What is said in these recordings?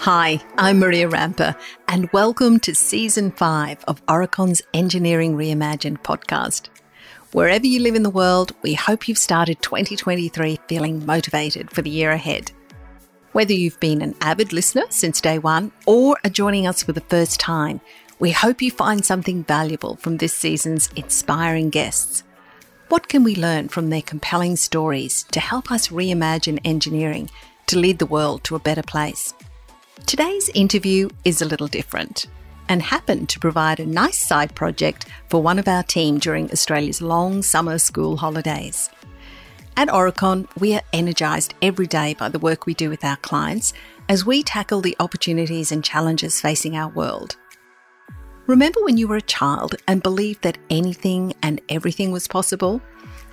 Hi, I'm Maria Rampa, and welcome to Season 5 of Aurecon's Engineering Reimagined podcast. Wherever you live in the world, we hope you've started 2023 feeling motivated for the year ahead. Whether you've been an avid listener since day one or are joining us for the first time, we hope you find something valuable from this season's inspiring guests. What can we learn from their compelling stories to help us reimagine engineering to lead the world to a better place? Today's interview is a little different and happened to provide a nice side project for one of our team during Australia's long summer school holidays. At Aurecon, we are energised every day by the work we do with our clients as we tackle the opportunities and challenges facing our world. Remember when you were a child and believed that anything and everything was possible?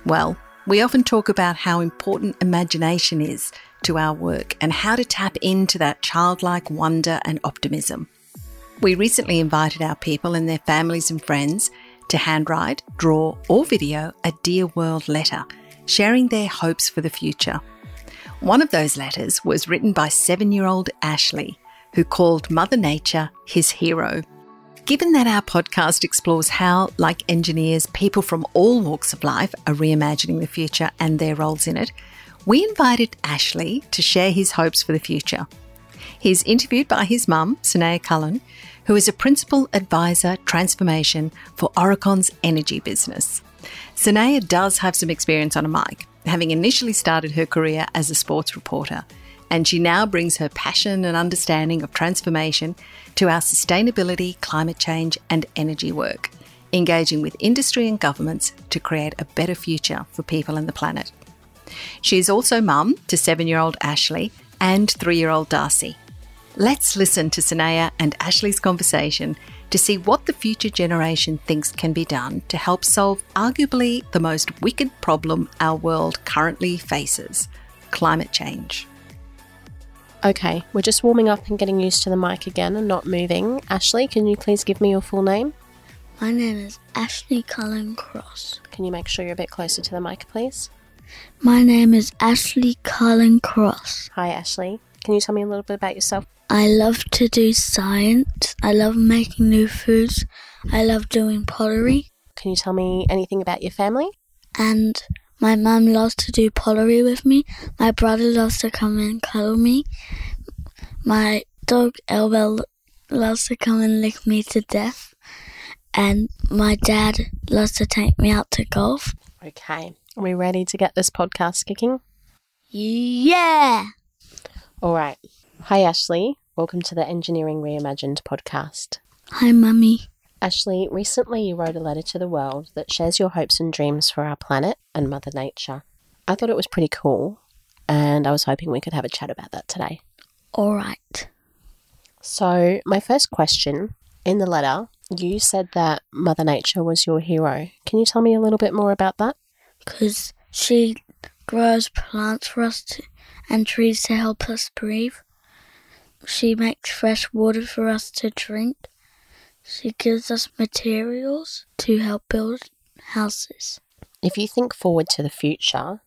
Well, we often talk about how important imagination is to our work and how to tap into that childlike wonder and optimism. We recently invited our people and their families and friends to handwrite, draw, or video a Dear World letter, sharing their hopes for the future. One of those letters was written by seven year old Ashley, who called Mother Nature his hero. Given that our podcast explores how, like engineers, people from all walks of life are reimagining the future and their roles in it, we invited Ashley to share his hopes for the future. He's interviewed by his mum, Sanaya Cullen, who is a principal advisor transformation for Aurecon's energy business. Sanaya does have some experience on a mic, having initially started her career as a sports reporter, and she now brings her passion and understanding of transformation to our sustainability, climate change, and energy work, engaging with industry and governments to create a better future for people and the planet. She is also mum to seven year old Ashley and three year old Darcy. Let's listen to Sanaya and Ashley's conversation to see what the future generation thinks can be done to help solve arguably the most wicked problem our world currently faces climate change. Okay, we're just warming up and getting used to the mic again and not moving. Ashley, can you please give me your full name? My name is Ashley Cullen Cross. Can you make sure you're a bit closer to the mic, please? My name is Ashley Cullen Cross. Hi, Ashley. Can you tell me a little bit about yourself? I love to do science. I love making new foods. I love doing pottery. Can you tell me anything about your family? And my mum loves to do pottery with me. My brother loves to come and cuddle me. My dog Elbel loves to come and lick me to death. And my dad loves to take me out to golf. Okay. Are we ready to get this podcast kicking? Yeah! All right. Hi, Ashley. Welcome to the Engineering Reimagined podcast. Hi, Mummy. Ashley, recently you wrote a letter to the world that shares your hopes and dreams for our planet and Mother Nature. I thought it was pretty cool, and I was hoping we could have a chat about that today. All right. So, my first question in the letter, you said that Mother Nature was your hero. Can you tell me a little bit more about that? Because she grows plants for us to, and trees to help us breathe. She makes fresh water for us to drink. She gives us materials to help build houses. If you think forward to the future,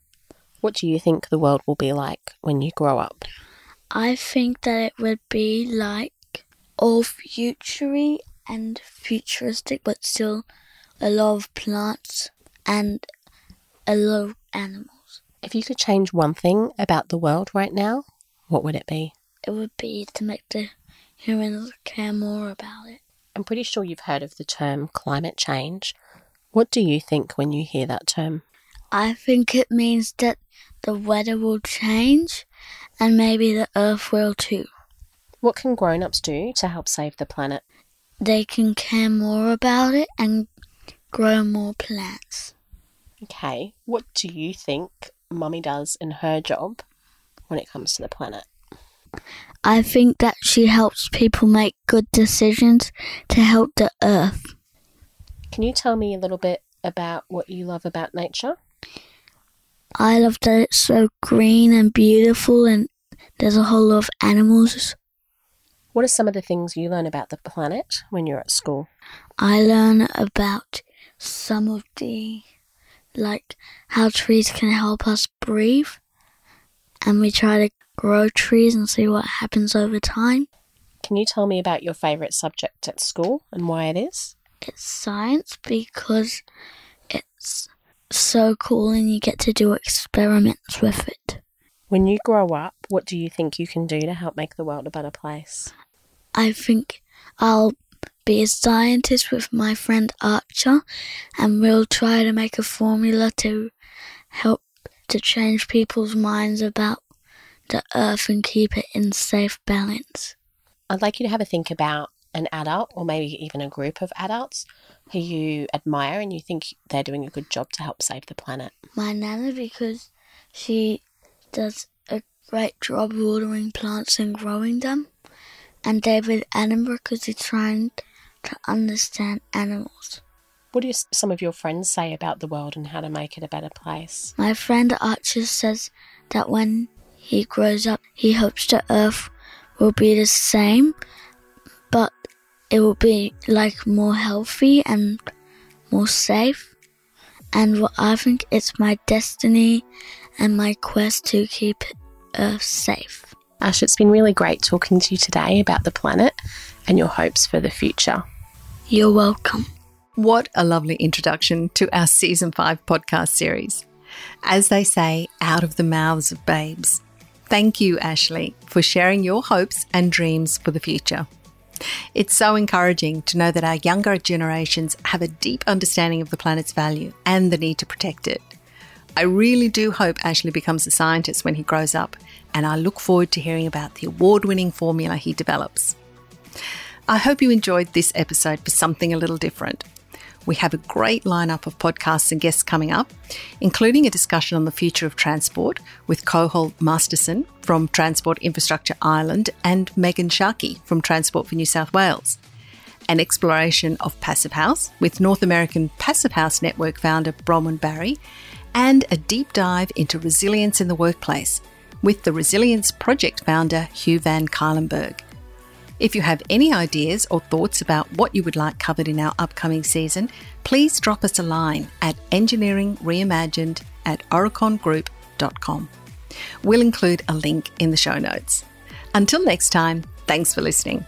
what do you think the world will be like when you grow up? I think that it would be like all futury and futuristic, but still a lot of plants and a lot of animals. If you could change one thing about the world right now, what would it be? It would be to make the humans care more about it. I'm pretty sure you've heard of the term climate change. What do you think when you hear that term? I think it means that the weather will change and maybe the earth will too. What can grown ups do to help save the planet? They can care more about it and grow more plants. Okay, what do you think Mummy does in her job when it comes to the planet? I think that she helps people make good decisions to help the earth. Can you tell me a little bit about what you love about nature? I love that it's so green and beautiful and there's a whole lot of animals. What are some of the things you learn about the planet when you're at school? I learn about some of the like how trees can help us breathe. And we try to grow trees and see what happens over time. Can you tell me about your favourite subject at school and why it is? It's science because it's so cool and you get to do experiments with it. When you grow up, what do you think you can do to help make the world a better place? I think I'll be a scientist with my friend Archer and we'll try to make a formula to help to change people's minds about the earth and keep it in safe balance. I'd like you to have a think about an adult or maybe even a group of adults who you admire and you think they're doing a good job to help save the planet. My nana because she does a great job watering plants and growing them. And David Attenborough because he's trying to understand animals. What do some of your friends say about the world and how to make it a better place? My friend Archer says that when he grows up, he hopes the earth will be the same, but it will be like more healthy and more safe. And what I think it's my destiny and my quest to keep Earth safe. Ash, it's been really great talking to you today about the planet and your hopes for the future. You're welcome. What a lovely introduction to our season five podcast series. As they say, out of the mouths of babes. Thank you, Ashley, for sharing your hopes and dreams for the future. It's so encouraging to know that our younger generations have a deep understanding of the planet's value and the need to protect it. I really do hope Ashley becomes a scientist when he grows up and I look forward to hearing about the award winning formula he develops. I hope you enjoyed this episode for something a little different. We have a great lineup of podcasts and guests coming up, including a discussion on the future of transport with Cathal Masterson from Transport Infrastructure Ireland and Megan Sharkey from Transport for New South Wales. An exploration of Passive House with North American Passive House Network founder Bronwyn Barry, and a deep dive into resilience in the workplace with the Resilience Project founder Hugh Van Cuylenburg. If you have any ideas or thoughts about what you would like covered in our upcoming season, please drop us a line at engineeringreimagined at aurecongroup.com. We'll include a link in the show notes. Until next time, thanks for listening.